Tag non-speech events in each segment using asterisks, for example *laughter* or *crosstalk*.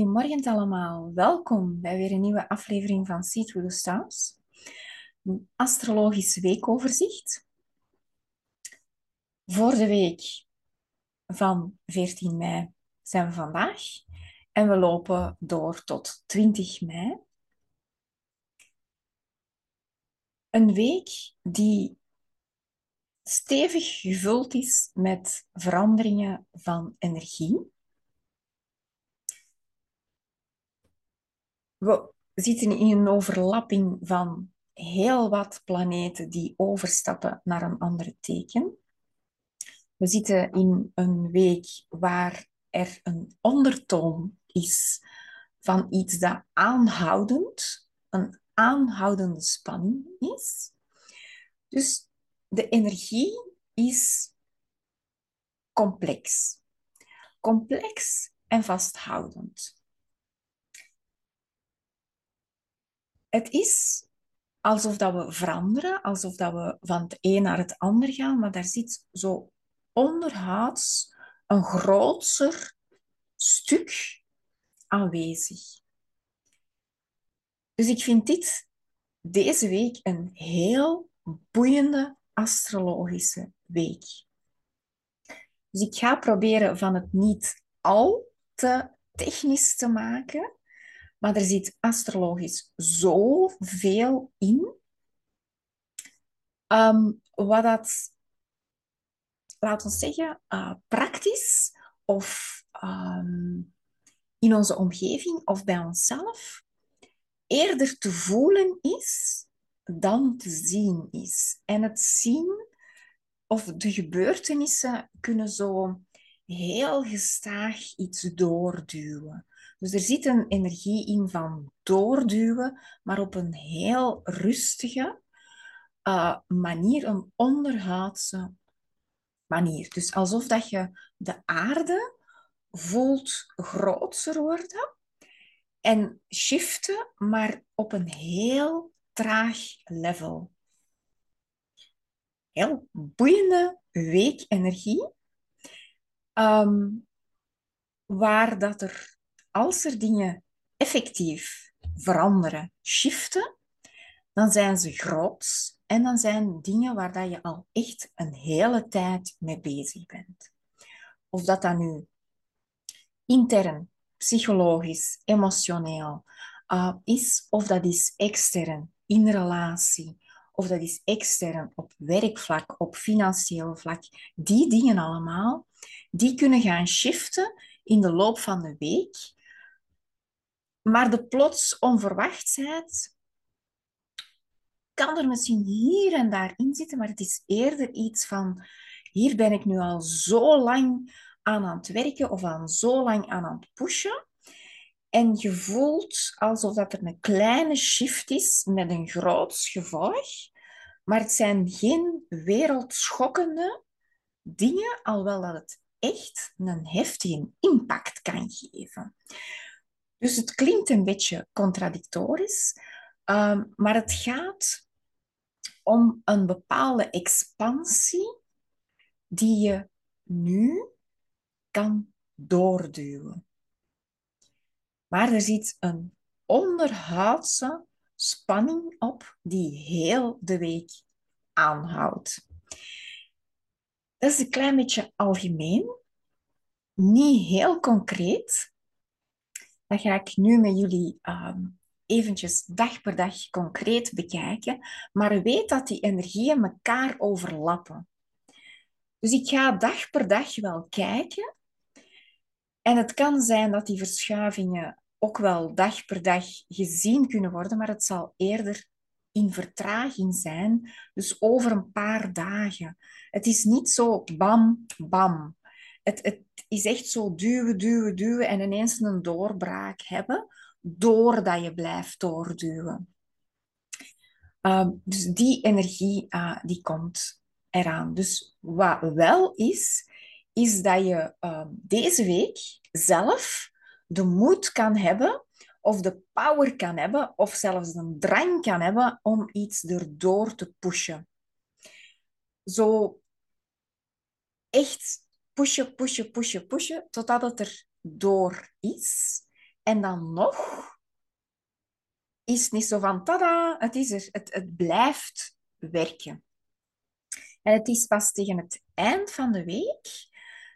Goedemorgen allemaal. Welkom bij weer een nieuwe aflevering van See Through the Stars. Een astrologisch weekoverzicht. Voor de week van 14 mei zijn we vandaag en we lopen door tot 20 mei. Een week die stevig gevuld is met veranderingen van energie. We zitten in een overlapping van heel wat planeten die overstappen naar een ander teken. We zitten in een week waar er een ondertoon is van iets dat aanhoudend, een aanhoudende spanning is. Dus de energie is complex. Complex en vasthoudend. Het is alsof dat we veranderen, alsof dat we van het een naar het ander gaan, maar daar zit zo onderhuids een groter stuk aanwezig. Dus ik vind dit deze week een heel boeiende astrologische week. Dus ik ga proberen van het niet al te technisch te maken, maar er zit astrologisch zoveel in. Um, wat dat, laten we zeggen, uh, praktisch of um, in onze omgeving of bij onszelf eerder te voelen is dan te zien is. En het zien of de gebeurtenissen kunnen zo heel gestaag iets doorduwen. Dus er zit een energie in van doorduwen, maar op een heel rustige uh, manier, een onderhoudse manier. Dus alsof dat je de aarde voelt groter worden en shiften, maar op een heel traag level. Heel boeiende weekenergie, um, waar dat er als er dingen effectief veranderen, shiften, dan zijn ze groot en dan zijn dingen waar dat je al echt een hele tijd mee bezig bent. Of dat dan nu intern, psychologisch, emotioneel uh, is, of dat is extern, in relatie, of dat is extern op werkvlak, op financieel vlak. Die dingen allemaal, die kunnen gaan shiften in de loop van de week maar de plots onverwachtheid kan er misschien hier en daar in zitten, maar het is eerder iets van: hier ben ik nu al zo lang aan aan het werken of aan zo lang aan aan het pushen. En je voelt alsof dat er een kleine shift is met een groot gevolg. Maar het zijn geen wereldschokkende dingen, alhoewel dat het echt een heftige impact kan geven. Dus het klinkt een beetje contradictorisch, um, maar het gaat om een bepaalde expansie die je nu kan doorduwen. Maar er zit een onderhoudse spanning op die heel de week aanhoudt. Dat is een klein beetje algemeen, niet heel concreet, dat ga ik nu met jullie um, eventjes dag per dag concreet bekijken. Maar weet dat die energieën elkaar overlappen. Dus ik ga dag per dag wel kijken. En het kan zijn dat die verschuivingen ook wel dag per dag gezien kunnen worden, maar het zal eerder in vertraging zijn, dus over een paar dagen. Het is niet zo bam, bam. Het, het is echt zo duwen, duwen, duwen en ineens een doorbraak hebben, doordat je blijft doorduwen. Uh, dus die energie uh, die komt eraan. Dus wat wel is, is dat je uh, deze week zelf de moed kan hebben of de power kan hebben of zelfs een drang kan hebben om iets erdoor te pushen. Zo echt pushen, pushen, pushen, pushen, totdat het er door is. En dan nog is het niet zo van tada, het is er. Het, het blijft werken. En het is pas tegen het eind van de week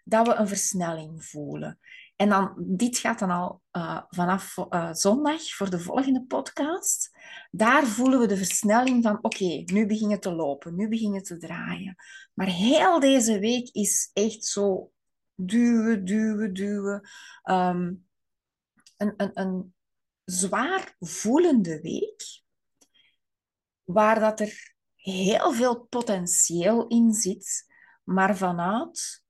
dat we een versnelling voelen. En dan, dit gaat dan al uh, vanaf uh, zondag voor de volgende podcast. Daar voelen we de versnelling van, oké, nu begint het te lopen, nu begint het te draaien. Maar heel deze week is echt zo duwen, duwen, duwen. Um, een, een, een zwaar voelende week, waar dat er heel veel potentieel in zit, maar vanuit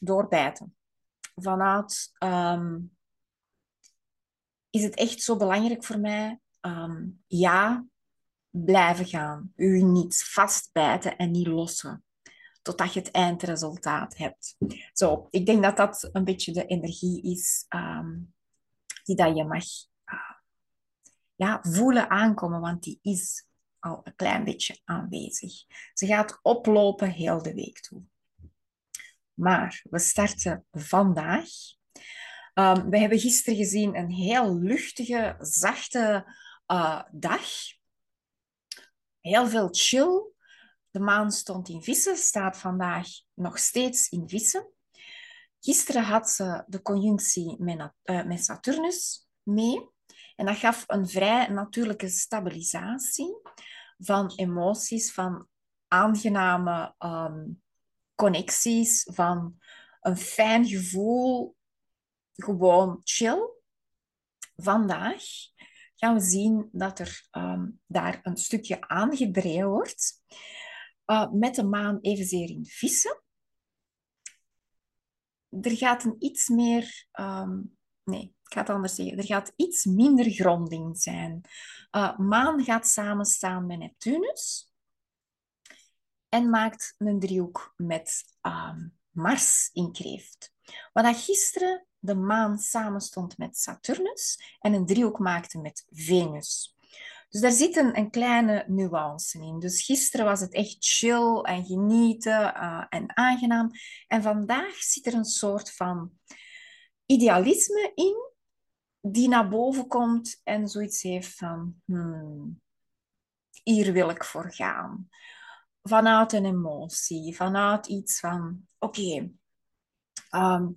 doorbijten. Vanuit um, is het echt zo belangrijk voor mij? Um, ja, blijven gaan. U niet vastbijten en niet lossen. Totdat je het eindresultaat hebt. Zo, ik denk dat dat een beetje de energie is um, die dat je mag uh, ja, voelen aankomen, want die is al een klein beetje aanwezig. Ze gaat oplopen heel de week toe. Maar we starten vandaag. Um, we hebben gisteren gezien een heel luchtige, zachte uh, dag. Heel veel chill. De maan stond in vissen, staat vandaag nog steeds in vissen. Gisteren had ze de conjunctie met, met Saturnus mee. En dat gaf een vrij natuurlijke stabilisatie van emoties, van aangename um, connecties, van een fijn gevoel, gewoon chill. Vandaag gaan we zien dat er um, daar een stukje aangedreven wordt. Uh, met de maan evenzeer in vissen. Er gaat een iets meer... Um, nee, ik ga het anders zeggen. Er gaat iets minder gronding zijn. Uh, maan gaat samenstaan met Neptunus en maakt een driehoek met um, Mars in kreeft. Wat gisteren de maan samenstond met Saturnus en een driehoek maakte met Venus. Dus daar zit een, kleine nuance in. Dus gisteren was het echt chill en genieten uh, en aangenaam. En vandaag zit er een soort van idealisme in, die naar boven komt en zoiets heeft van, hmm, hier wil ik voor gaan vanuit een emotie, vanuit iets van, oké, ehm,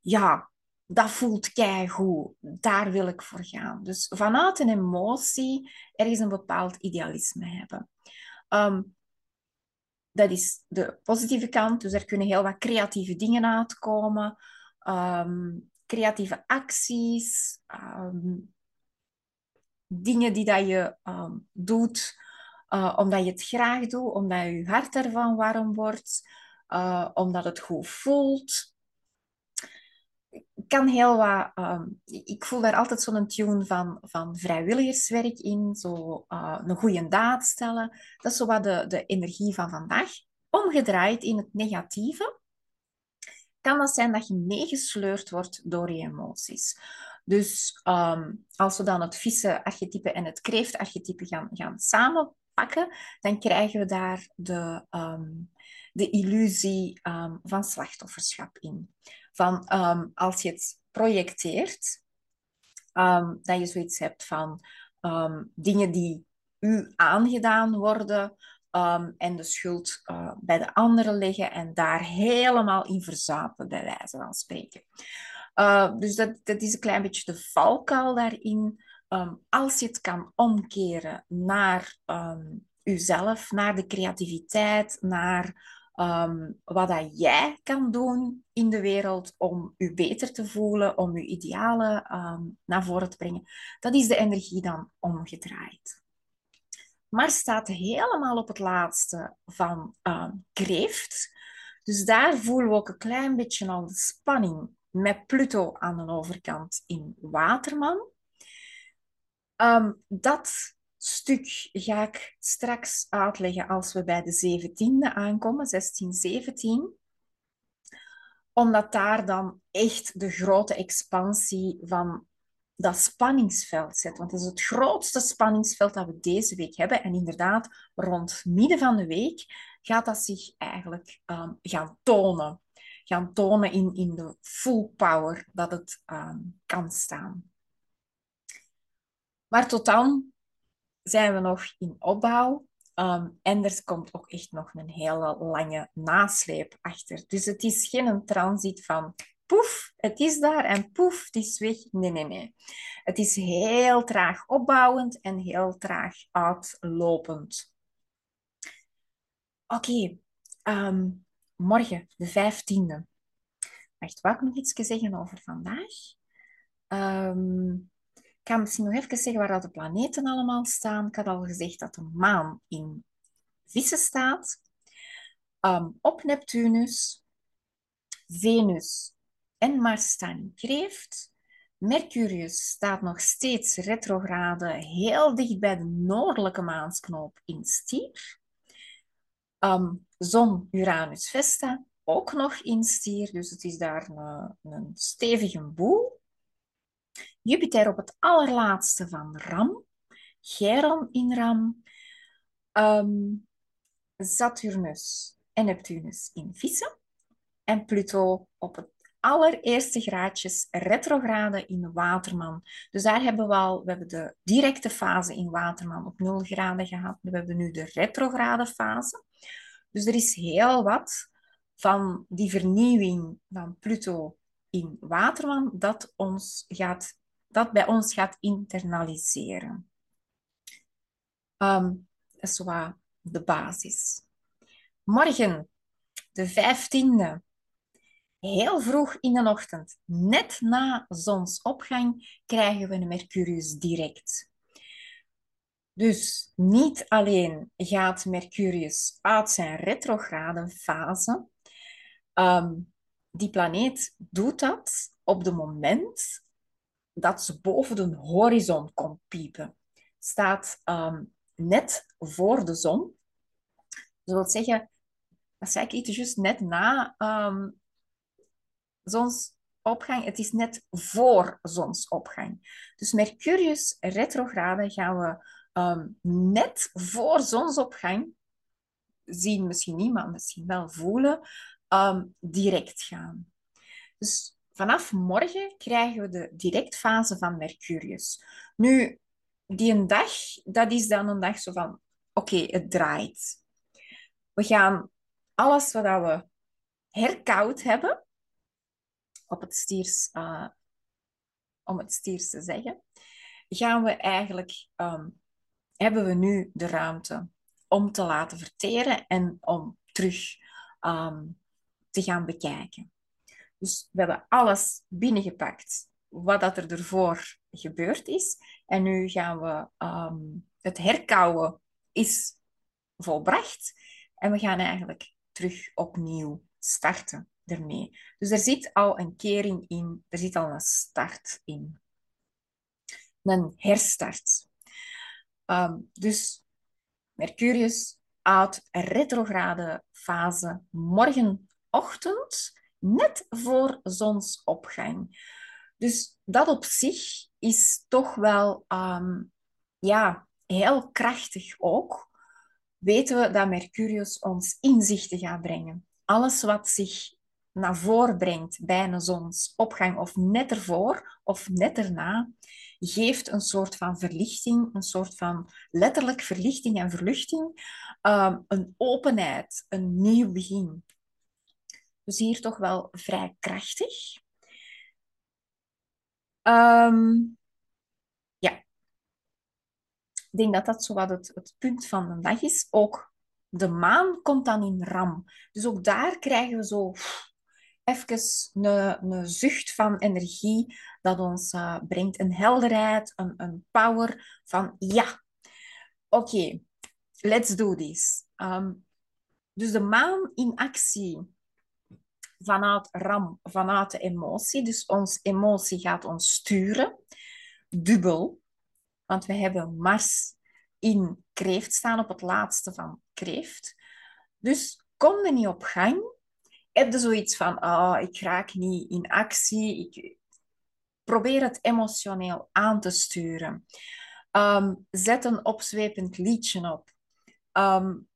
ja, dat voelt goed, daar wil ik voor gaan. Dus vanuit een emotie ergens een bepaald idealisme hebben. Um, dat is de positieve kant, dus er kunnen heel wat creatieve dingen uitkomen, um, creatieve acties, dingen die dat je doet uh, omdat je het graag doet, omdat je hart ervan warm wordt, uh, omdat het goed voelt. Ik kan heel wat... Um, ik voel daar altijd zo'n tune van, van vrijwilligerswerk in, zo uh, een goede daad stellen. Dat is zo wat de, de energie van vandaag. Omgedraaid in het negatieve, kan dat zijn dat je meegesleurd wordt door je emoties. Dus um, als we dan het vissen-archetype en het kreeft-archetype gaan, gaan samen dan krijgen we daar de, um, de illusie um, van slachtofferschap in. Van um, als je het projecteert, dat je zoiets hebt van dingen die u aangedaan worden en de schuld uh, bij de anderen leggen en daar helemaal in verzapen, bij wijze van spreken. Uh, dus dat, dat is een klein beetje de valkuil daarin. Um, als je het kan omkeren naar um, uzelf, naar de creativiteit, naar um, wat dat jij kan doen in de wereld om je beter te voelen, om je idealen naar voren te brengen, dat is de energie dan omgedraaid. Mars staat helemaal op het laatste van kreeft. Dus daar voelen we ook een klein beetje al de spanning met Pluto aan de overkant in Waterman. Um, dat stuk ga ik straks uitleggen als we bij de 17e aankomen, 16, 17 omdat daar dan echt de grote expansie van dat spanningsveld zit. Want dat is het grootste spanningsveld dat we deze week hebben. En inderdaad, rond midden van de week gaat dat zich eigenlijk um, gaan tonen. gaan tonen in, in de full power dat het ehm, kan staan. Maar tot dan zijn we nog in opbouw. Ehm, en er komt ook echt nog een hele lange nasleep achter. Dus het is geen transit van poef, het is daar en poef, het is weg. Nee, nee, nee. Het is heel traag opbouwend en heel traag uitlopend. Oké, ehm, morgen, de 15e. Wacht, wou ik nog iets zeggen over vandaag? Um, ik ga misschien nog even zeggen waar de planeten allemaal staan. Ik had al gezegd dat de maan in vissen staat. Ehm, op Neptunus, Venus en Mars staan in kreeft. Mercurius staat nog steeds retrograde heel dicht bij de noordelijke maansknoop in stier. Um, Zon, Uranus, Vesta ook nog in stier, dus het is daar een, een stevige boel. Jupiter op het allerlaatste van Ram, Chiron in Ram, um, Saturnus en Neptunus in Vissen en Pluto op het allereerste graadjes retrograde in Waterman. Dus daar hebben we al, we hebben de directe fase in Waterman op 0 graden gehad. We hebben nu de retrograde fase. Dus er is heel wat van die vernieuwing van Pluto in Waterman dat, ons gaat, dat bij ons gaat internaliseren. Um, dat is wat de basis. Morgen, de 15e, heel vroeg in de ochtend, net na zonsopgang, krijgen we Mercurius direct. Dus niet alleen gaat Mercurius uit zijn retrograde fase, ehm, die planeet doet dat op het moment dat ze boven de horizon komt piepen. Staat ehm, net voor de zon. Dat wil zeggen, dat zei ik iets juist net na um, zonsopgang. Het is net voor zonsopgang. Dus Mercurius retrograde gaan we um, net voor zonsopgang zien, misschien niet, maar misschien wel voelen, direct gaan. Dus vanaf morgen krijgen we de directfase van Mercurius. Nu, die een dag, dat is dan een dag zo van, oké, het draait. We gaan alles wat we herkoud hebben, op het stiers, uh, om het stiers te zeggen, gaan we eigenlijk um, hebben we nu de ruimte om te laten verteren en om terug ehm, te gaan bekijken. Dus we hebben alles binnengepakt wat dat er ervoor gebeurd is. En nu gaan we um, het herkouwen is volbracht. En we gaan eigenlijk terug opnieuw starten ermee. Dus er zit al een kering in, er zit al een start in. Een herstart. Um, dus Mercurius uit retrograde fase morgenochtend, net voor zonsopgang. Dus dat op zich is toch wel um, ja, heel krachtig ook. Weten we dat Mercurius ons inzichten gaat brengen. Alles wat zich naar voren brengt bij een zonsopgang of net ervoor of net erna, geeft een soort van verlichting, een soort van letterlijk verlichting en verluchting, um, een openheid, een nieuw begin. Dus hier toch wel vrij krachtig. Um, ja, ik denk dat dat zo wat het, het punt van de dag is. Ook de maan komt dan in ram. Dus ook daar krijgen we zo even een, een zucht van energie dat ons uh, brengt. Een helderheid, een, een power van ja, oké, let's do this. Um, dus de maan in actie vanuit ram, vanuit de emotie. Dus ons emotie gaat ons sturen. Dubbel. Want we hebben Mars in kreeft staan op het laatste van kreeft. Dus kom er niet op gang heb je zoiets van, oh, ik raak niet in actie. Ik probeer het emotioneel aan te sturen. Um, zet een opzwepend liedje op. Um,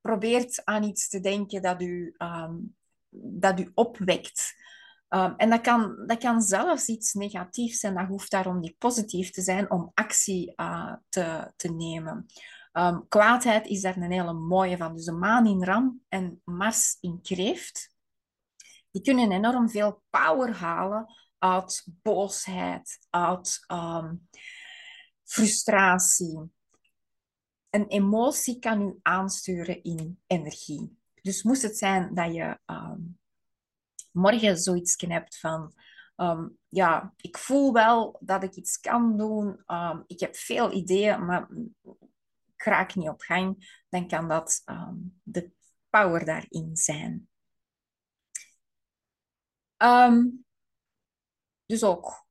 probeert aan iets te denken dat u um, dat u opwekt. Um, en dat kan, dat kan zelfs iets negatiefs zijn. Dat hoeft daarom niet positief te zijn om actie uh, te, te nemen. Um, kwaadheid is daar een hele mooie van. Dus de maan in ram en Mars in kreeft, die kunnen enorm veel power halen uit boosheid, uit um, frustratie. Een emotie kan u aansturen in energie. Dus moest het zijn dat je um, morgen zoiets hebt van... Um, ja, ik voel wel dat ik iets kan doen. Um, ik heb veel ideeën, maar ik raak niet op gang. Dan kan dat de power daarin zijn. dus ook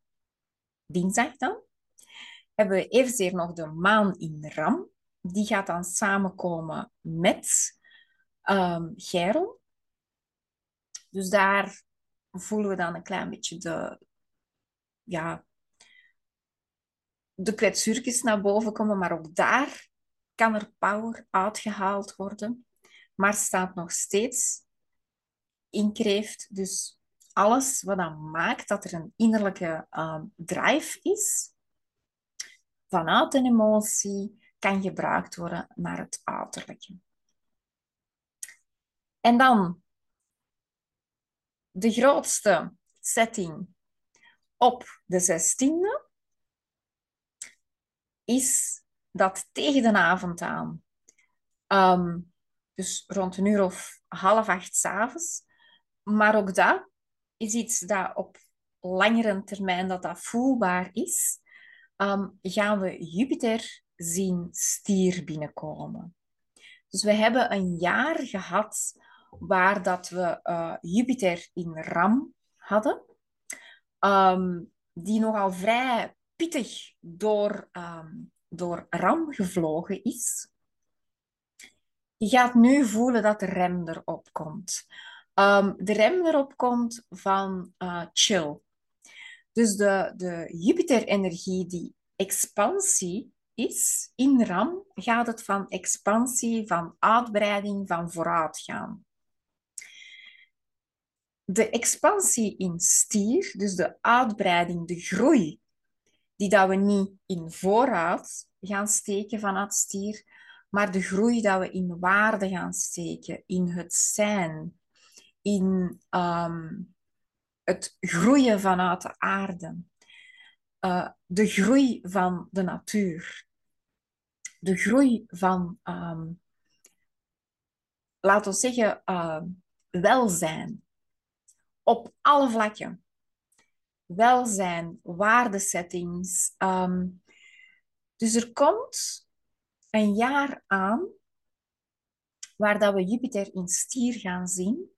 dinsdag dan hebben we evenzeer nog de maan in Ram. Die gaat dan samenkomen met um, Dus daar voelen we dan een klein beetje de, ja, de naar boven komen, maar ook daar kan er power uitgehaald worden. Maar staat nog steeds in kreeft. Dus alles wat dan maakt dat er een innerlijke uh, drive is, vanuit een emotie, kan gebruikt worden naar het uiterlijke. En dan de grootste setting op de 16e is dat tegen de avond aan, ehm, dus rond een uur of half acht s'avonds, maar ook dat is iets dat op langere termijn dat dat voelbaar is, um, gaan we Jupiter zien stier binnenkomen. Dus we hebben een jaar gehad waar dat we uh, Jupiter in Ram hadden, um, die nogal vrij pittig door, um, door Ram gevlogen is. Je gaat nu voelen dat de rem erop komt. Um, de rem erop komt van uh, chill. Dus de, de Jupiter-energie die expansie is, in Ram gaat het van expansie, van uitbreiding, van vooruitgaan de expansie in stier, dus de uitbreiding, de groei, die dat we niet in voorraad gaan steken vanuit stier, maar de groei dat we in waarde gaan steken, in het zijn, in um, het groeien vanuit de aarde, uh, de groei van de natuur, de groei van, um, laten we zeggen, uh, welzijn op alle vlakken. Welzijn, waardesettings. Um, dus er komt een jaar aan waar dat we Jupiter in stier gaan zien,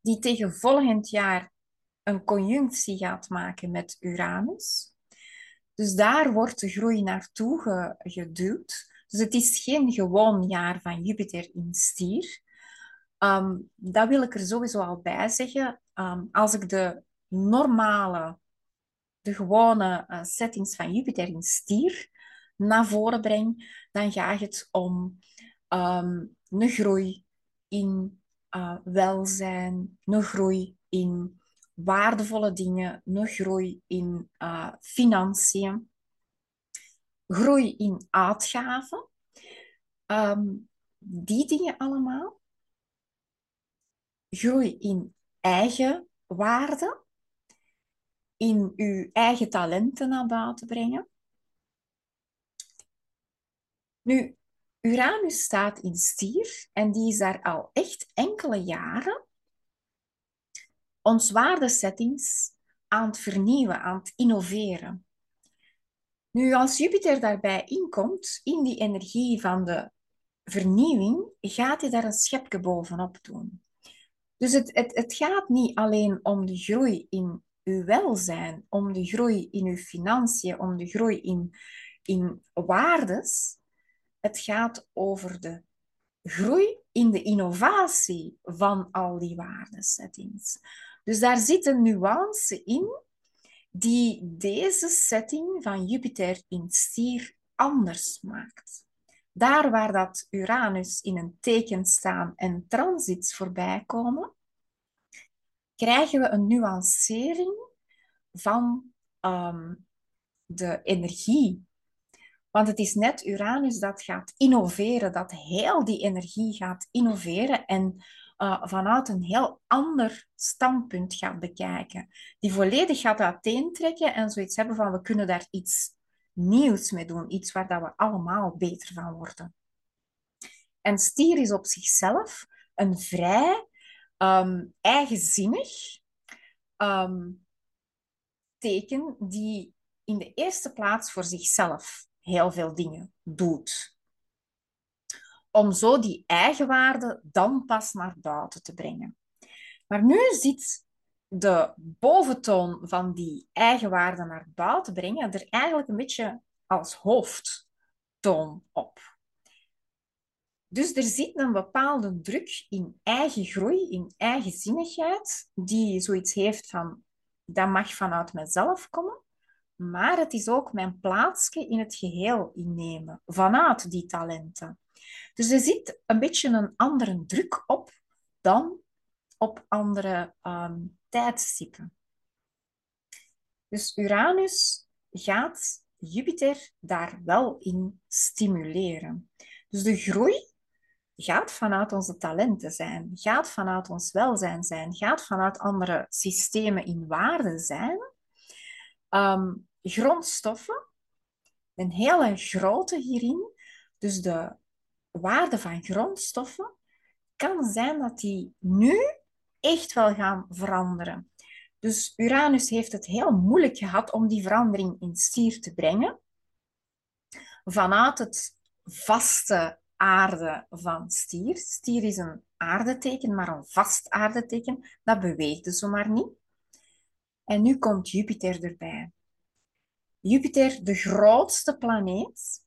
die tegen volgend jaar een conjunctie gaat maken met Uranus. Dus daar wordt de groei naartoe geduwd. Dus het is geen gewoon jaar van Jupiter in stier. Um, dat wil ik er sowieso al bij zeggen. Um, als ik de normale, de gewone uh, settings van Jupiter in stier naar voren breng, dan gaat het om um, een groei in uh, welzijn, een groei in waardevolle dingen, een groei in uh, financiën, groei in uitgaven. Die dingen allemaal groei in eigen waarde, in uw eigen talenten naar buiten brengen. Nu, Uranus staat in stier en die is daar al echt enkele jaren ons waardesettings aan het vernieuwen, aan het innoveren. Nu, als Jupiter daarbij inkomt, in die energie van de vernieuwing, gaat hij daar een schepje bovenop doen. Dus het, het, het gaat niet alleen om de groei in uw welzijn, om de groei in uw financiën, om de groei in, in waardes. Het gaat over de groei in de innovatie van al die waardesettings. Dus daar zit een nuance in die deze setting van Jupiter in stier anders maakt. Daar waar dat Uranus in een teken staan en transits voorbij komen, krijgen we een nuancering van ehm, de energie. Want het is net Uranus dat gaat innoveren, dat heel die energie gaat innoveren en uh, vanuit een heel ander standpunt gaat bekijken. Die volledig gaat uiteentrekken en zoiets hebben van we kunnen daar iets nieuws mee doen. Iets waar dat we allemaal beter van worden. En stier is op zichzelf een vrij um, eigenzinnig um, teken die in de eerste plaats voor zichzelf heel veel dingen doet. Om zo die eigenwaarde dan pas naar buiten te brengen. Maar nu zit de boventoon van die eigenwaarde naar buiten brengen er eigenlijk een beetje als hoofdtoon op. Dus er zit een bepaalde druk in eigen groei, in eigenzinnigheid, die zoiets heeft van, dat mag vanuit mezelf komen, maar het is ook mijn plaatsje in het geheel innemen, vanuit die talenten. Dus er zit een beetje een andere druk op dan op andere um, tijdstippen. Dus Uranus gaat Jupiter daar wel in stimuleren. Dus de groei gaat vanuit onze talenten zijn, gaat vanuit ons welzijn zijn, gaat vanuit andere systemen in waarde zijn. Um, grondstoffen, een hele grote hierin, dus de waarde van grondstoffen, kan zijn dat die nu echt wel gaan veranderen. Dus Uranus heeft het heel moeilijk gehad om die verandering in stier te brengen. Vanuit het vaste aarde van stier. Stier is een aardeteken, maar een vast aardeteken. Dat beweegt dus zomaar niet. En nu komt Jupiter erbij. Jupiter, de grootste planeet,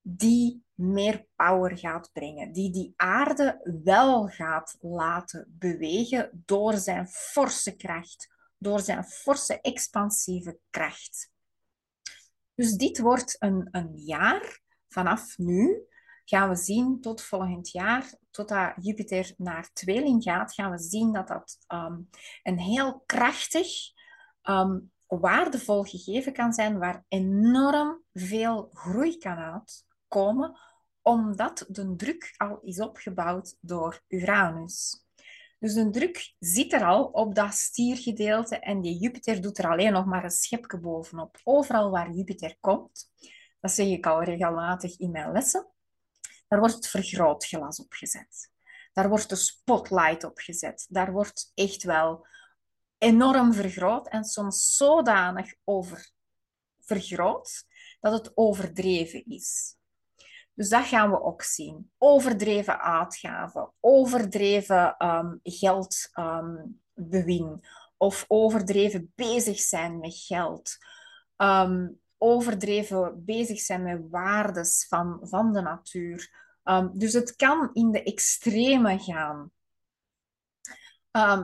die meer power gaat brengen, die die aarde wel gaat laten bewegen door zijn forse kracht, door zijn forse expansieve kracht. Dus dit wordt een, een jaar vanaf nu. Gaan we zien tot volgend jaar, totdat Jupiter naar tweeling gaat, gaan we zien dat dat ehm, een heel krachtig, um, waardevol gegeven kan zijn, waar enorm veel groei kan uitkomen, omdat de druk al is opgebouwd door Uranus. Dus de druk zit er al op dat stiergedeelte en die Jupiter doet er alleen nog maar een schepje bovenop. Overal waar Jupiter komt, dat zeg ik al regelmatig in mijn lessen, daar wordt het vergrootglas opgezet. Daar wordt de spotlight opgezet. Daar wordt echt wel enorm vergroot en soms zodanig over vergroot dat het overdreven is. Dus dat gaan we ook zien. Overdreven uitgaven, overdreven um, geldbewin um, of overdreven bezig zijn met geld. Um, overdreven bezig zijn met waardes van, van de natuur. dus het kan in de extreme gaan.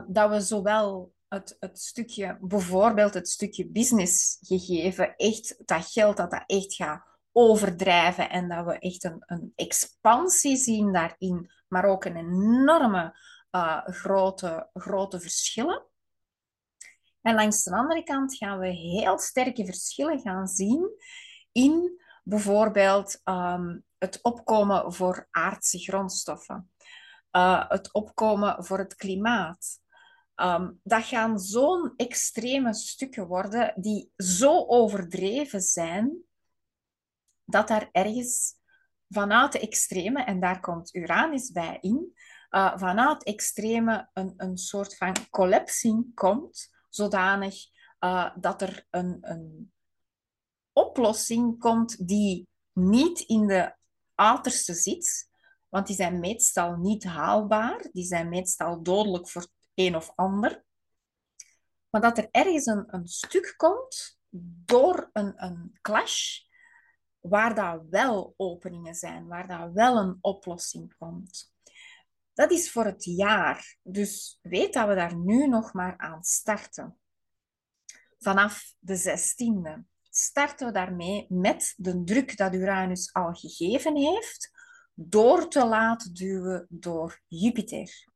dat we zowel het, het stukje, bijvoorbeeld het stukje business gegeven, echt dat geld dat dat echt gaat overdrijven en dat we echt een, een expansie zien daarin, maar ook een enorme uh, grote, grote verschillen. En langs de andere kant gaan we heel sterke verschillen gaan zien in bijvoorbeeld um, het opkomen voor aardse grondstoffen, uh, het opkomen voor het klimaat. Um, dat gaan zo'n extreme stukken worden die zo overdreven zijn dat daar ergens vanuit de extreme, en daar komt Uranus bij in, uh, vanuit extreme een, een soort van collapsing komt, zodanig uh, dat er een, een oplossing komt die niet in de uiterste zit, want die zijn meestal niet haalbaar, die zijn meestal dodelijk voor een of ander. Maar dat er ergens een, een stuk komt door een, een clash waar daar wel openingen zijn, waar daar wel een oplossing komt. Dat is voor het jaar. Dus weet dat we daar nu nog maar aan starten. Vanaf de 16e starten we daarmee met de druk dat Uranus al gegeven heeft, door te laten duwen door Jupiter.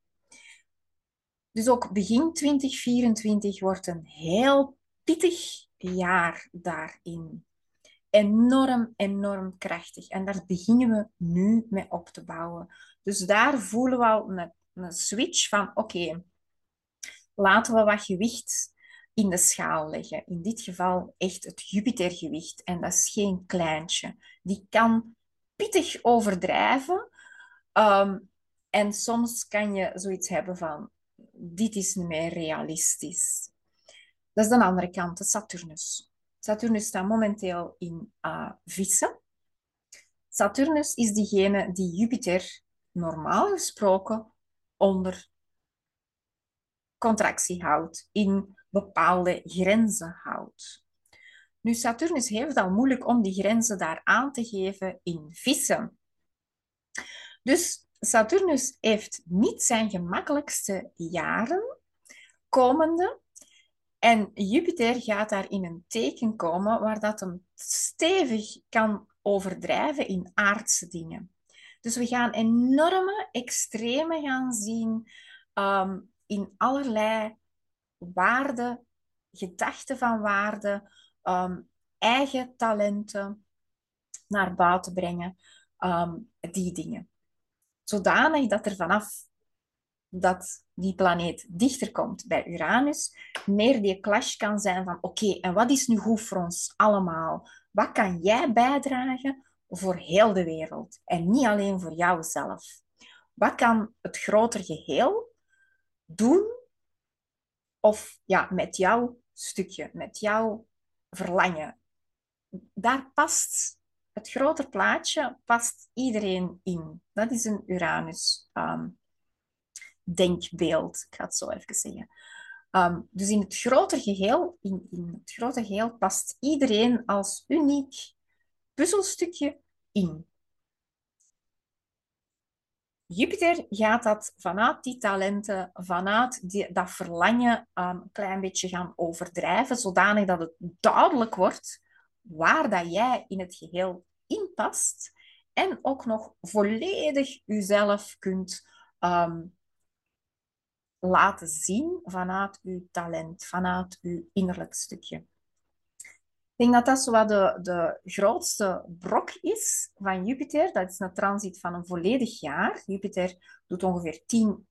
Dus ook begin 2024 wordt een heel pittig jaar daarin. Enorm, enorm krachtig. En daar beginnen we nu mee op te bouwen. Dus daar voelen we al een, een switch van, oké, laten we wat gewicht in de schaal leggen. In dit geval echt het Jupitergewicht. En dat is geen kleintje. Die kan pittig overdrijven. Ehm, en soms kan je zoiets hebben van, dit is niet meer realistisch. Dat is de andere kant, de Saturnus. Saturnus staat momenteel in uh, Vissen. Saturnus is diegene die Jupiter normaal gesproken onder contractie houdt, in bepaalde grenzen houdt. Nu, Saturnus heeft al moeilijk om die grenzen daar aan te geven in vissen. Dus Saturnus heeft niet zijn gemakkelijkste jaren komende. En Jupiter gaat daar in een teken komen waar dat hem stevig kan overdrijven in aardse dingen. Dus we gaan enorme extreme gaan zien ehm, in allerlei waarden, gedachten van waarde, ehm, eigen talenten naar buiten brengen, ehm, die dingen. Zodanig dat er vanaf dat die planeet dichter komt bij Uranus, meer die clash kan zijn van oké, en wat is nu goed voor ons allemaal? Wat kan jij bijdragen voor heel de wereld en niet alleen voor jouzelf? Wat kan het groter geheel doen of ja, met jouw stukje, met jouw verlangen? Daar past het groter plaatje, past iedereen in. Dat is een Uranus. Ehm, denkbeeld, ik ga het zo even zeggen. Ehm, dus in het grote geheel, in, in het grote geheel past iedereen als uniek puzzelstukje in. Jupiter gaat dat vanuit die talenten, vanuit die, dat verlangen um, een klein beetje gaan overdrijven, zodanig dat het duidelijk wordt waar dat jij in het geheel in past en ook nog volledig jezelf kunt um, laten zien vanuit uw talent, vanuit uw innerlijk stukje. Ik denk dat dat zo de, de grootste brok is van Jupiter. Dat is een transit van een volledig jaar. Jupiter doet ongeveer 10,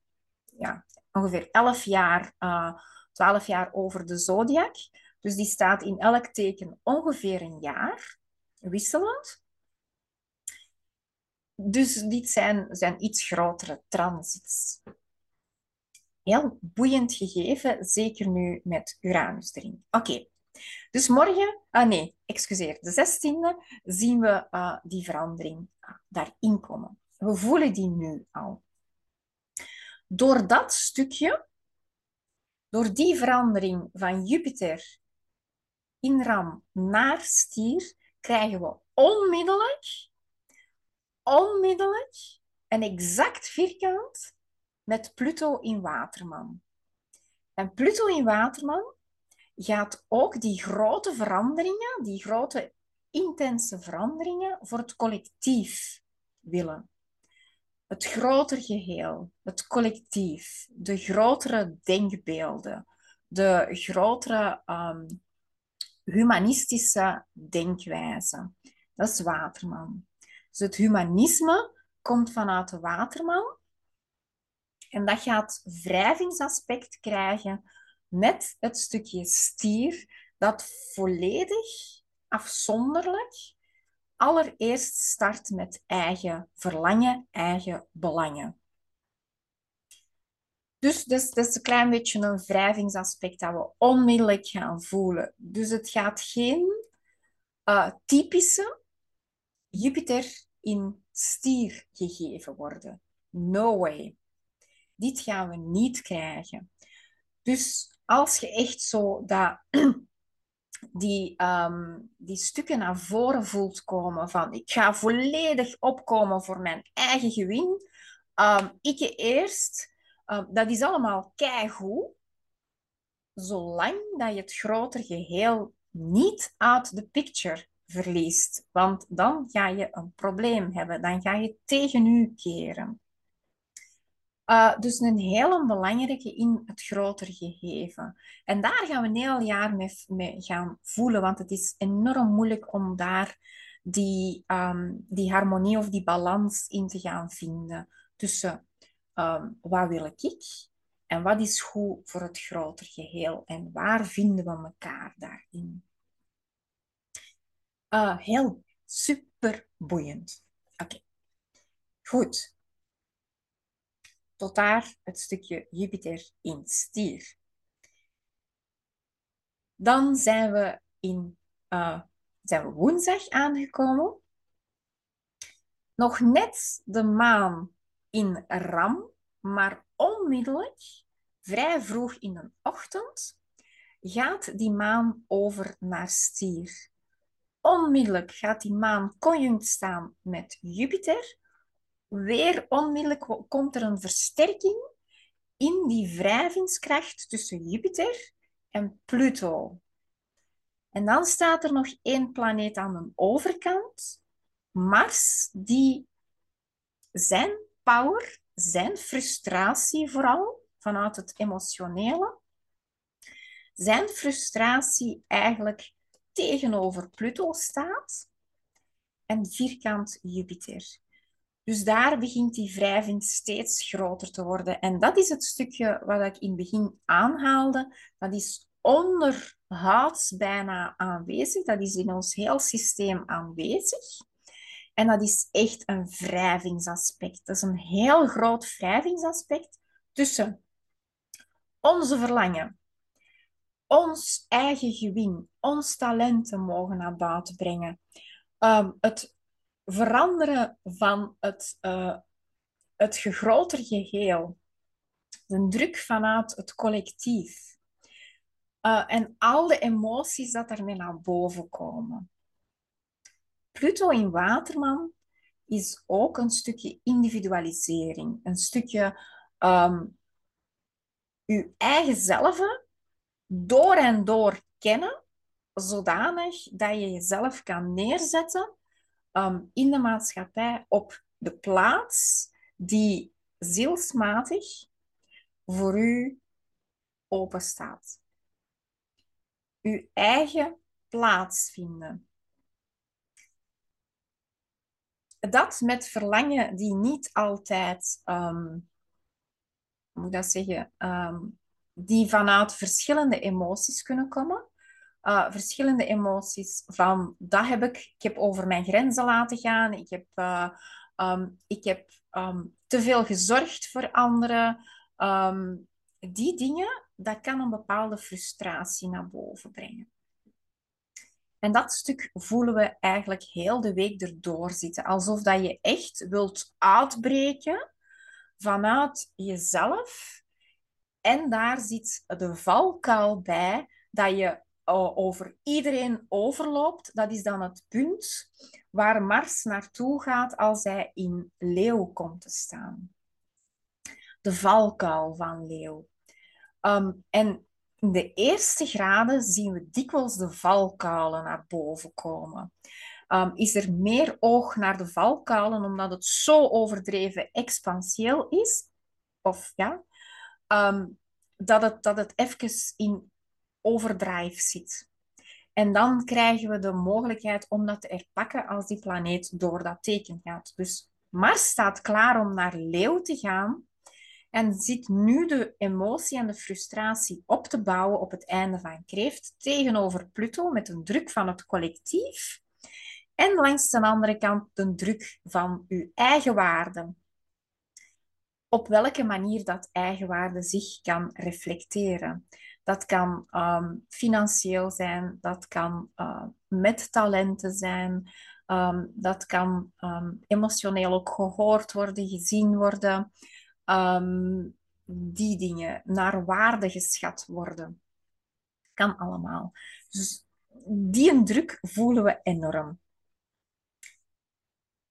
ja, ongeveer 11 jaar, uh, eh, 12 jaar over de zodiac. Dus die staat in elk teken ongeveer een jaar, wisselend. Dus dit zijn, zijn iets grotere transits heel boeiend gegeven, zeker nu met Uranus erin. Oké, dus morgen, ah nee, excuseer, de 16e zien we uh, die verandering uh, daarin komen. We voelen die nu al. Door dat stukje, door die verandering van Jupiter in ram naar stier, krijgen we onmiddellijk, onmiddellijk een exact vierkant met Pluto in Waterman. En Pluto in Waterman gaat ook die grote veranderingen, die grote intense veranderingen voor het collectief willen. Het groter geheel, het collectief, de grotere denkbeelden, de grotere um, humanistische denkwijze. Dat is Waterman. Dus het humanisme komt vanuit de Waterman en dat gaat wrijvingsaspect krijgen met het stukje stier dat volledig afzonderlijk allereerst start met eigen verlangen, eigen belangen. Dus dat is, is een klein beetje een wrijvingsaspect dat we onmiddellijk gaan voelen. Dus het gaat geen uh, typische Jupiter in stier gegeven worden. No way. Dit gaan we niet krijgen. Dus als je echt zo dat, *clears throat* die, ehm, die stukken naar voren voelt komen van ik ga volledig opkomen voor mijn eigen gewin, um, ik eerst, um, dat is allemaal keigoed, zolang dat je het groter geheel niet uit de picture verliest, want dan ga je een probleem hebben, dan ga je tegen u keren. Uh, dus een hele belangrijke in het grotere gegeven. En daar gaan we een heel jaar mee, mee gaan voelen, want het is enorm moeilijk om daar die, um, die harmonie of die balans in te gaan vinden tussen um, wat wil ik en wat is goed voor het groter geheel en waar vinden we elkaar daarin. Uh, heel super boeiend. Oké, goed. Tot daar het stukje Jupiter in stier. Dan zijn we, in, uh, zijn we woensdag aangekomen. Nog net de maan in Ram, maar onmiddellijk, vrij vroeg in de ochtend, gaat die maan over naar stier. Onmiddellijk gaat die maan conjunct staan met Jupiter weer onmiddellijk komt er een versterking in die wrijvingskracht tussen Jupiter en Pluto. En dan staat er nog één planeet aan de overkant, Mars, die zijn power, zijn frustratie vooral, vanuit het emotionele, zijn frustratie eigenlijk tegenover Pluto staat en vierkant Jupiter. Dus daar begint die wrijving steeds groter te worden. En dat is het stukje wat ik in het begin aanhaalde. Dat is onderhuids bijna aanwezig. Dat is in ons heel systeem aanwezig. En dat is echt een wrijvingsaspect. Dat is een heel groot wrijvingsaspect tussen onze verlangen, ons eigen gewin, ons talenten mogen naar buiten brengen, um, het veranderen van het, uh, het groter geheel, de druk vanuit het collectief. Uh, en al de emoties dat ermee naar boven komen. Pluto in Waterman is ook een stukje individualisering, een stukje um, uw eigen zelf door en door kennen, zodanig dat je jezelf kan neerzetten um, in de maatschappij op de plaats die zielsmatig voor u openstaat. Uw eigen plaats vinden. Dat met verlangen die niet altijd, um, hoe moet dat zeggen, um, die vanuit verschillende emoties kunnen komen. Uh, verschillende emoties van dat heb ik, ik heb over mijn grenzen laten gaan, ik heb, uh, um, ik heb um, te veel gezorgd voor anderen. Um, die dingen, dat kan een bepaalde frustratie naar boven brengen. En dat stuk voelen we eigenlijk heel de week erdoor zitten. Alsof dat je echt wilt uitbreken vanuit jezelf. En daar zit de valkuil bij dat je over iedereen overloopt, dat is dan het punt waar Mars naartoe gaat als hij in Leeuw komt te staan. De valkuil van Leeuw. Um, en in de eerste graden zien we dikwijls de valkuilen naar boven komen. Um, is er meer oog naar de valkuilen omdat het zo overdreven expansieel is? Of ja, um, dat, het, dat het even in overdrive zit. En dan krijgen we de mogelijkheid om dat te herpakken als die planeet door dat teken gaat. Dus Mars staat klaar om naar Leeuw te gaan en zit nu de emotie en de frustratie op te bouwen op het einde van Kreeft tegenover Pluto met een druk van het collectief en langs de andere kant de druk van uw eigen waarden. Op welke manier dat eigenwaarde zich kan reflecteren. Dat kan um, financieel zijn, dat kan uh, met talenten zijn, um, dat kan um, emotioneel ook gehoord worden, gezien worden. die dingen naar waarde geschat worden. Kan allemaal. Dus die druk voelen we enorm.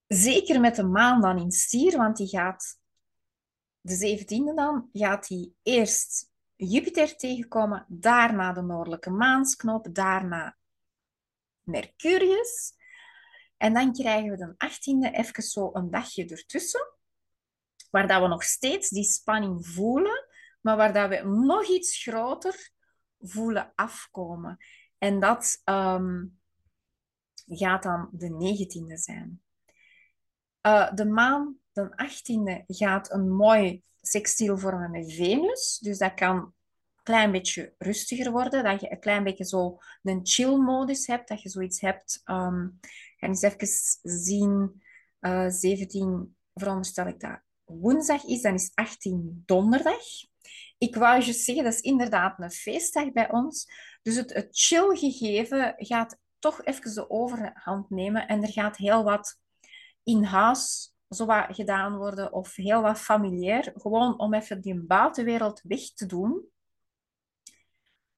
Zeker met de maan dan in stier, want die gaat de 17e dan, gaat die eerst Jupiter tegenkomen, daarna de noordelijke maansknop, daarna Mercurius. En dan krijgen we de 18e even zo een dagje ertussen, waar dat we nog steeds die spanning voelen, maar waar dat we nog iets groter voelen afkomen. En dat ehm, gaat dan de 19e zijn. Uh, de maan, de 18e, gaat een mooi sextiel vormen met Venus. Dus dat kan een klein beetje rustiger worden. Dat je een klein beetje zo een chill-modus hebt. Dat je zoiets hebt. Um, ga eens even zien. Uh, 17, veronderstel ik dat woensdag is. Dan is 18 donderdag. Ik wou je zeggen, dat is inderdaad een feestdag bij ons. Dus het, het chill gegeven gaat toch even de overhand nemen. En er gaat heel wat in huis zo wat gedaan worden of heel wat familiair. Gewoon om even die buitenwereld weg te doen.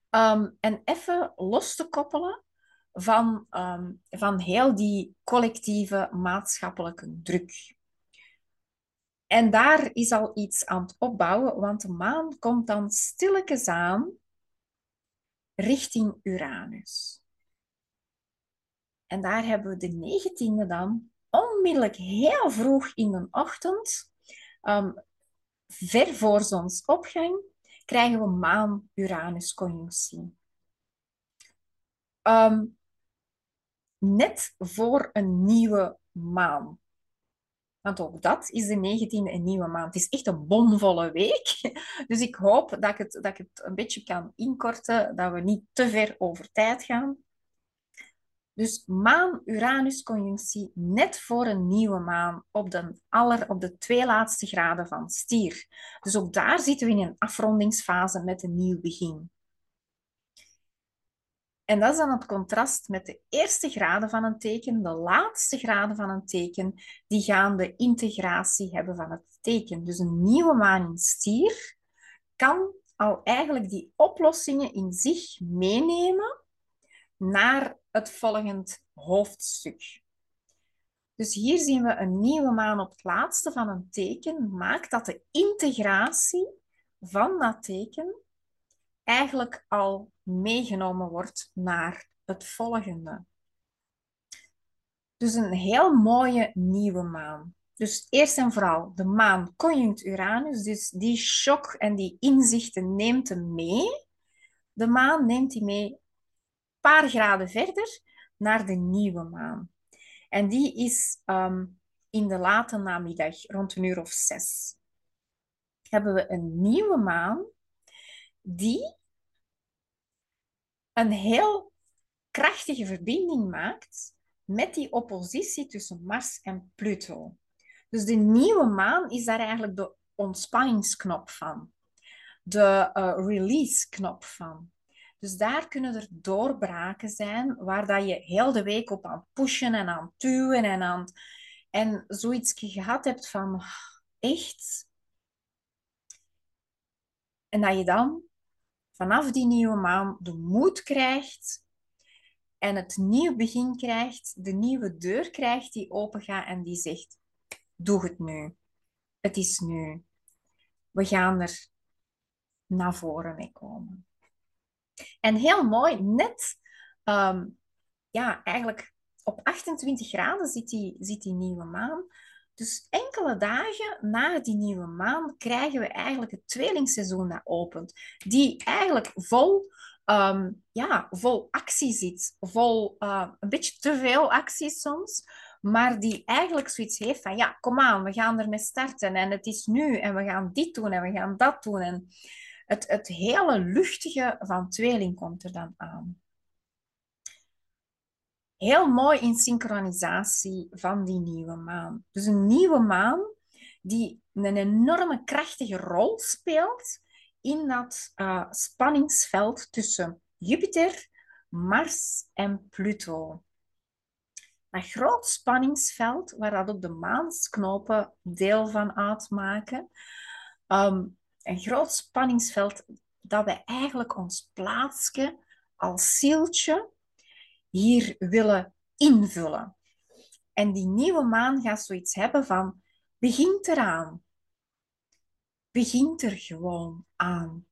Ehm, en even los te koppelen van, ehm, van heel die collectieve maatschappelijke druk. En daar is al iets aan het opbouwen, want de maan komt dan stilletjes aan richting Uranus. En daar hebben we de 19e dan onmiddellijk heel vroeg in de ochtend, um, ver voor zonsopgang, krijgen we maan-Uranus-conjunctie. Um, net voor een nieuwe maan. Want ook dat is de 19e een nieuwe maand. Het is echt een bomvolle week. *laughs* Dus ik hoop dat ik het, dat ik het een beetje kan inkorten, dat we niet te ver over tijd gaan. Dus maan-Uranus-conjunctie net voor een nieuwe maan op de, aller, op de twee laatste graden van stier. Dus ook daar zitten we in een afrondingsfase met een nieuw begin. En dat is dan het contrast met de eerste graden van een teken, de laatste graden van een teken, die gaan de integratie hebben van het teken. Dus een nieuwe maan in stier kan al eigenlijk die oplossingen in zich meenemen naar het volgend hoofdstuk. Dus hier zien we een nieuwe maan op het laatste van een teken, maakt dat de integratie van dat teken eigenlijk al meegenomen wordt naar het volgende. Dus een heel mooie nieuwe maan. Dus eerst en vooral de maan conjunct Uranus, dus die shock en die inzichten neemt hem mee. De maan neemt hij mee paar graden verder naar de nieuwe maan. En die is ehm, in de late namiddag, rond een uur of zes. Hebben we een nieuwe maan die een heel krachtige verbinding maakt met die oppositie tussen Mars en Pluto. Dus de nieuwe maan is daar eigenlijk de ontspanningsknop van, de uh, release-knop van. Dus daar kunnen er doorbraken zijn waar dat je heel de week op aan pushen en aan het duwen en aan En zoiets gehad hebt van, echt? En dat je dan vanaf die nieuwe maan de moed krijgt en het nieuw begin krijgt, de nieuwe deur krijgt die open gaat en die zegt, doe het nu. Het is nu. We gaan er naar voren mee komen. En heel mooi, net ehm, ja, eigenlijk op 28 graden zit die, zit die nieuwe maan. Dus enkele dagen na die nieuwe maan krijgen we eigenlijk het tweelingseizoen dat opent. Die eigenlijk vol, ehm, ja, vol actie zit. Vol uh, een beetje te veel actie soms. Maar die eigenlijk zoiets heeft van, ja, kom aan, we gaan ermee starten. En het is nu. En we gaan dit doen en we gaan dat doen. En het, het hele luchtige van tweeling komt er dan aan. Heel mooi in synchronisatie van die nieuwe maan. Dus een nieuwe maan die een enorme krachtige rol speelt in dat uh, spanningsveld tussen Jupiter, Mars en Pluto. Dat groot spanningsveld, waar dat ook de maansknopen deel van uitmaken, um, een groot spanningsveld dat wij eigenlijk ons plaatsje als zieltje hier willen invullen. En die nieuwe maan gaat zoiets hebben van begint eraan. Begint er gewoon aan.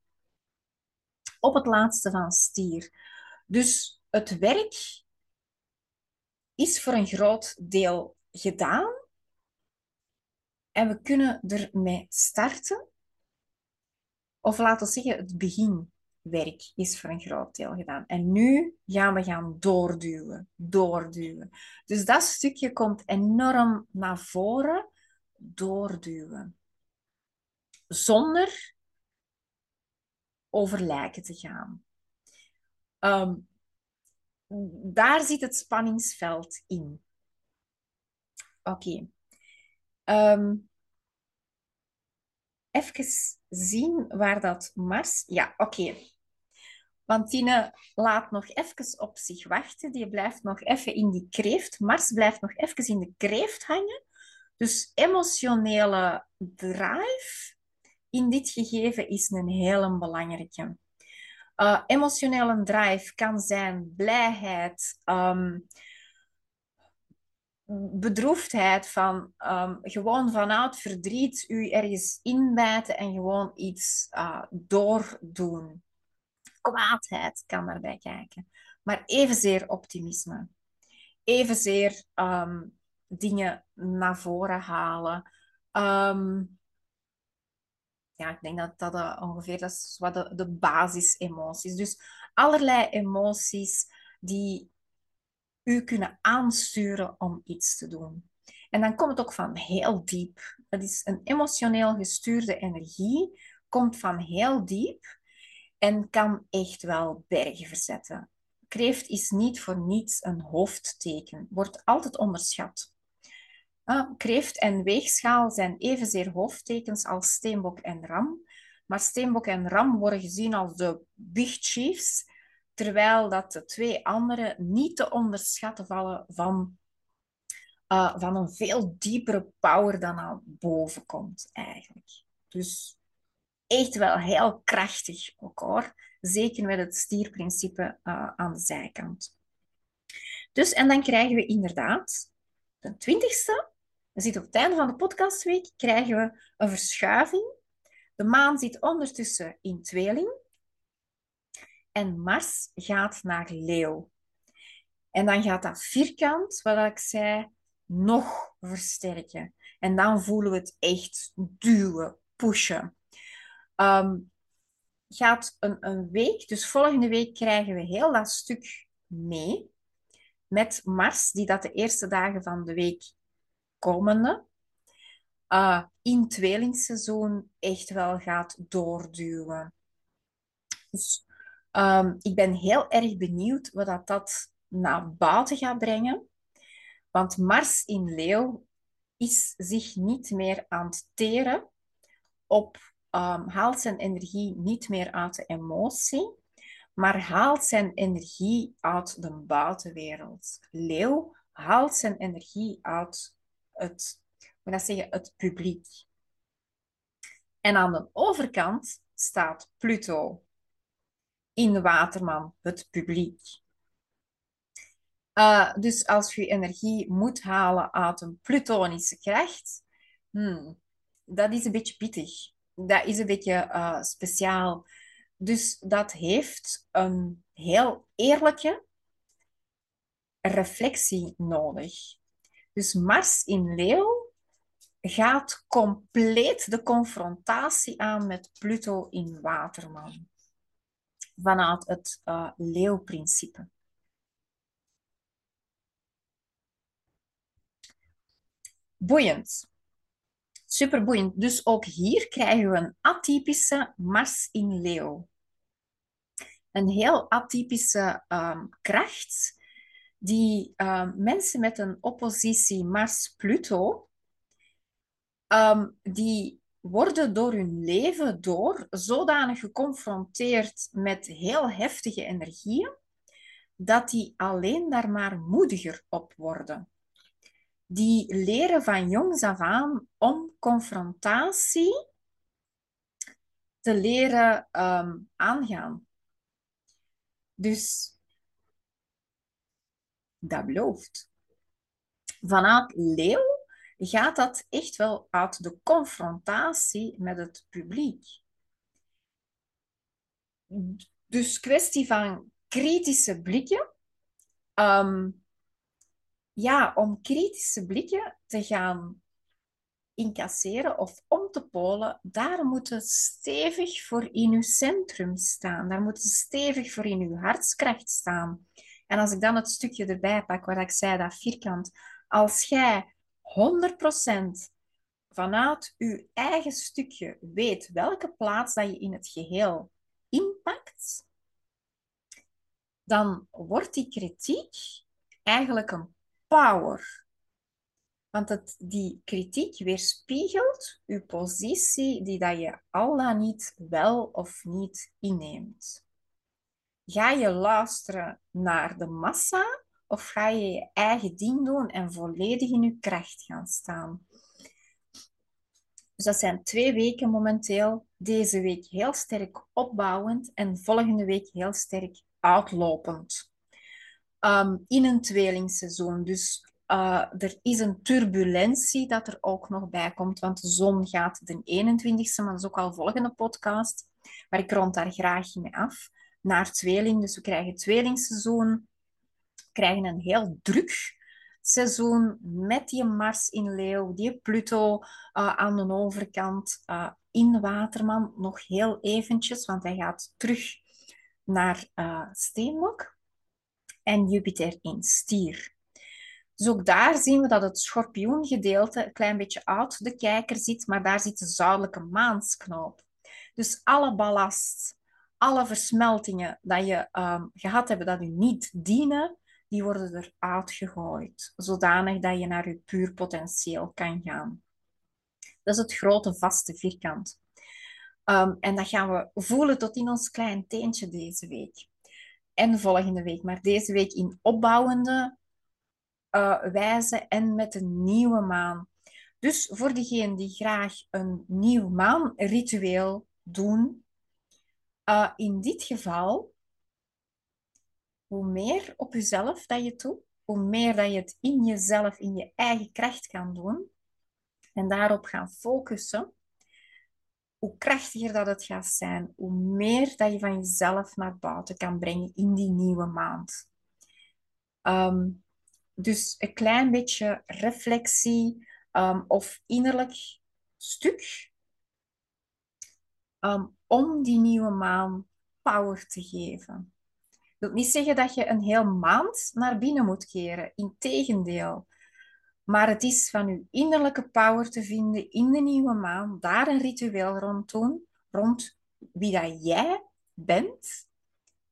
Op het laatste van stier. Dus het werk is voor een groot deel gedaan. En we kunnen ermee starten. Of laten we zeggen, het beginwerk is voor een groot deel gedaan. En nu gaan we gaan doorduwen, doorduwen. Dus dat stukje komt enorm naar voren, doorduwen. Zonder over lijken te gaan. Ehm, daar zit het spanningsveld in. Oké. Ehm, even zien waar dat Mars... Ja, oké. Want Tine laat nog even op zich wachten. Die blijft nog even in die kreeft. Mars blijft nog even in de kreeft hangen. Dus emotionele drive in dit gegeven is een hele belangrijke. Uh, emotionele drive kan zijn blijheid, um, bedroefdheid van um, gewoon vanuit verdriet u ergens inbijten en gewoon iets uh, doordoen. Kwaadheid kan daarbij kijken. Maar evenzeer optimisme. Evenzeer um, dingen naar voren halen. Um, ja, ik denk dat dat uh, ongeveer dat is wat de, de basisemoties. Dus allerlei emoties die u kunnen aansturen om iets te doen. En dan komt het ook van heel diep. Dat is een emotioneel gestuurde energie, komt van heel diep en kan echt wel bergen verzetten. Kreeft is niet voor niets een hoofdteken, wordt altijd onderschat. Uh, kreeft en weegschaal zijn evenzeer hoofdtekens als steenbok en ram. Maar steenbok en ram worden gezien als de big chiefs, terwijl dat de twee andere niet te onderschatten vallen van, uh, van een veel diepere power dan aan boven komt eigenlijk. Dus echt wel heel krachtig ook hoor. Zeker met het stierprincipe uh, aan de zijkant. Dus, en dan krijgen we inderdaad de twintigste we zitten op het einde van de podcastweek, krijgen we een verschuiving. De maan zit ondertussen in tweeling. En Mars gaat naar leeuw. En dan gaat dat vierkant, wat ik zei, nog versterken. En dan voelen we het echt duwen, pushen. Um, gaat een, een week, dus volgende week krijgen we heel dat stuk mee. Met Mars, die dat de eerste dagen van de week komende uh, in tweelingseizoen echt wel gaat doorduwen. Dus um, ik ben heel erg benieuwd wat dat, dat naar buiten gaat brengen. Want Mars in Leeuw is zich niet meer aan het teren op, um, haalt zijn energie niet meer uit de emotie, maar haalt zijn energie uit de buitenwereld. Leeuw haalt zijn energie uit het, moet dat zeggen, het publiek. En aan de overkant staat Pluto in Waterman, het publiek. Uh, dus als je energie moet halen uit een plutonische kracht, hmm, dat is een beetje pittig. Dat is een beetje uh, speciaal. Dus dat heeft een heel eerlijke reflectie nodig. Dus Mars in Leeuw gaat compleet de confrontatie aan met Pluto in Waterman. Vanuit het uh, leeuwprincipe. Boeiend. Super boeiend. Dus ook hier krijgen we een atypische Mars in Leeuw. Een heel atypische um, kracht die uh, mensen met een oppositie Mars-Pluto, um, die worden door hun leven door zodanig geconfronteerd met heel heftige energieën, dat die alleen daar maar moediger op worden. Die leren van jongs af aan om confrontatie te leren um, aangaan. Dus dat belooft. Vanuit leeuw gaat dat echt wel uit de confrontatie met het publiek. Dus kwestie van kritische blikken. Um, ja, om kritische blikken te gaan incasseren of om te polen, daar moeten stevig voor in uw centrum staan. Daar moeten stevig voor in uw hartskracht staan. En als ik dan het stukje erbij pak waar ik zei, dat vierkant. Als jij 100% vanuit uw eigen stukje weet welke plaats dat je in het geheel inpakt, dan wordt die kritiek eigenlijk een power. Want het, die kritiek weerspiegelt uw positie die dat je al dan niet wel of niet inneemt. Ga je luisteren naar de massa of ga je je eigen ding doen en volledig in je kracht gaan staan? Dus dat zijn twee weken momenteel. Deze week heel sterk opbouwend en volgende week heel sterk uitlopend. Um, in een tweelingseizoen. Dus uh, er is een turbulentie dat er ook nog bij komt, want de zon gaat de 21ste, maar dat is ook al volgende podcast. Maar ik rond daar graag mee af. Naar tweeling, dus we krijgen tweelingseizoen. Krijgen een heel druk seizoen met die Mars in Leeuw, die Pluto uh, aan de overkant uh, in Waterman. Nog heel eventjes, want hij gaat terug naar uh, Steenbok. En Jupiter in Stier. Dus ook daar zien we dat het schorpioengedeelte een klein beetje uit de kijker zit, maar daar zit de zuidelijke maansknoop. Dus alle ballast, alle versmeltingen dat je um, gehad hebt dat u niet dienen, die worden eruit gegooid, zodanig dat je naar je puur potentieel kan gaan. Dat is het grote vaste vierkant. Um, en dat gaan we voelen tot in ons klein teentje deze week. En volgende week. Maar deze week in opbouwende uh, wijze en met een nieuwe maan. Dus voor diegenen die graag een nieuw maanritueel doen, uh, in dit geval, hoe meer op jezelf dat je doet, hoe meer dat je het in jezelf, in je eigen kracht kan doen en daarop gaan focussen, hoe krachtiger dat het gaat zijn, hoe meer dat je van jezelf naar buiten kan brengen in die nieuwe maand. Um, dus een klein beetje reflectie um, of innerlijk stuk um, om die nieuwe maan power te geven. Wil niet zeggen dat je een heel maand naar binnen moet keren. Integendeel. Maar het is van je innerlijke power te vinden in de nieuwe maan. Daar een ritueel rond doen. Rond wie dat jij bent.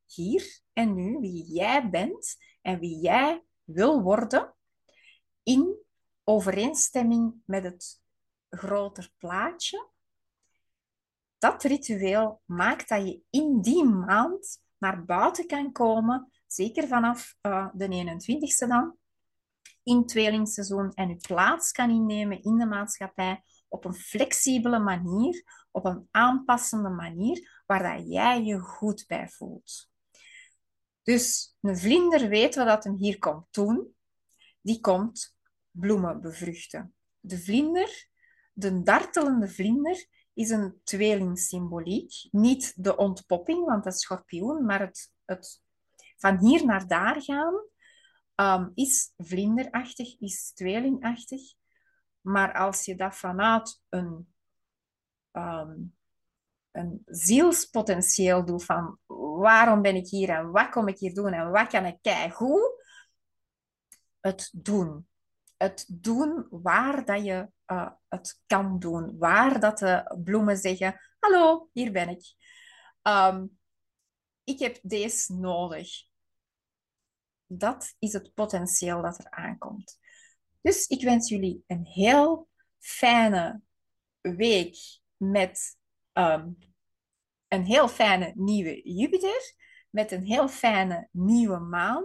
Hier en nu. Wie jij bent. En wie jij wil worden in overeenstemming met het groter plaatje. Dat ritueel maakt dat je in die maand naar buiten kan komen, zeker vanaf uh, de 21ste dan, in tweelingseizoen en je plaats kan innemen in de maatschappij op een flexibele manier, op een aanpassende manier, waar dat jij je goed bij voelt. Dus een vlinder weet wat hem hier komt doen. Die komt bloemen bevruchten. De vlinder, de dartelende vlinder, is een tweelingsymboliek. Niet de ontpopping, want dat is schorpioen, maar het, het van hier naar daar gaan um, is vlinderachtig, is tweelingachtig. Maar als je dat vanuit een um, een zielspotentieel doe van waarom ben ik hier en wat kom ik hier doen en wat kan ik goed Het doen. Het doen waar dat je uh, het kan doen. Waar dat de bloemen zeggen, hallo, hier ben ik. Um, ik heb deze nodig. Dat is het potentieel dat er aankomt. Dus ik wens jullie een heel fijne week met um, een heel fijne nieuwe Jupiter, met een heel fijne nieuwe maan,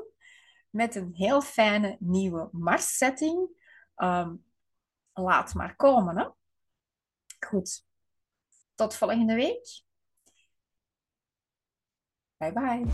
met een heel fijne nieuwe Mars-setting. Um, laat maar komen. Hè? Goed. Tot volgende week. Bye bye.